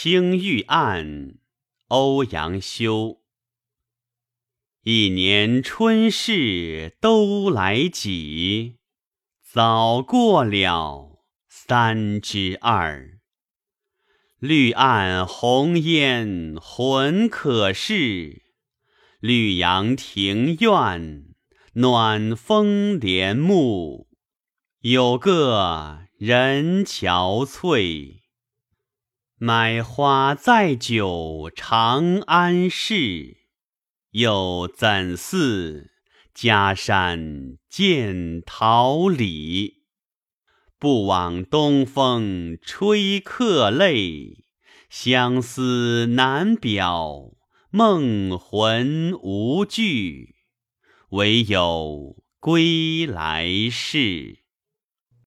青玉案，欧阳修。一年春事都来几，早过了三之二。绿岸红烟浑可视，绿杨庭院暖风帘幕，有个人憔悴。买花载酒长安市，又怎似家山见桃李？不枉东风吹客泪，相思难表，梦魂无据，唯有归来事。